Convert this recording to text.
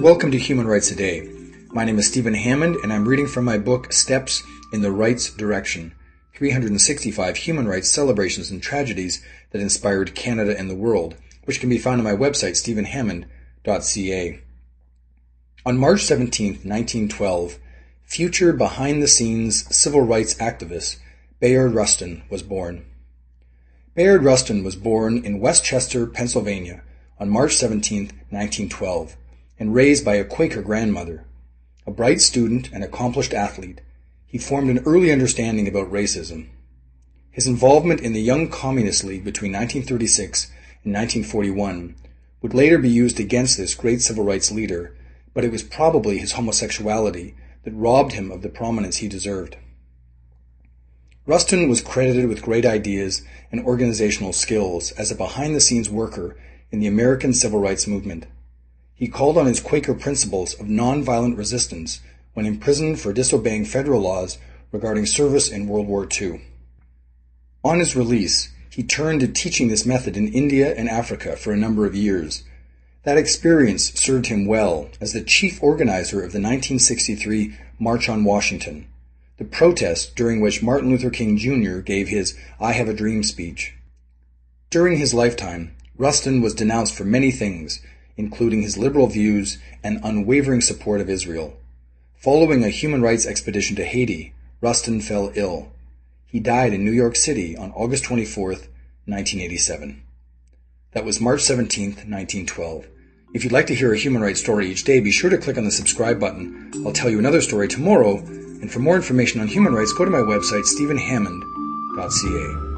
Welcome to Human Rights Today. My name is Stephen Hammond, and I'm reading from my book Steps in the Rights Direction 365 Human Rights Celebrations and Tragedies that Inspired Canada and the World, which can be found on my website, stephenhammond.ca. On March 17, 1912, future behind the scenes civil rights activist Bayard Rustin was born. Bayard Rustin was born in West Chester, Pennsylvania on March 17, 1912 and raised by a Quaker grandmother. A bright student and accomplished athlete, he formed an early understanding about racism. His involvement in the Young Communist League between 1936 and 1941 would later be used against this great civil rights leader, but it was probably his homosexuality that robbed him of the prominence he deserved. Rustin was credited with great ideas and organizational skills as a behind the scenes worker in the American civil rights movement. He called on his Quaker principles of nonviolent resistance when imprisoned for disobeying federal laws regarding service in World War II. On his release, he turned to teaching this method in India and Africa for a number of years. That experience served him well as the chief organizer of the 1963 March on Washington, the protest during which Martin Luther King Jr. gave his I Have a Dream speech. During his lifetime, Rustin was denounced for many things, including his liberal views and unwavering support of Israel. Following a human rights expedition to Haiti, Rustin fell ill. He died in New York City on August 24, 1987. That was March 17, 1912. If you'd like to hear a human rights story each day, be sure to click on the subscribe button. I'll tell you another story tomorrow, and for more information on human rights, go to my website, stephenhammond.ca.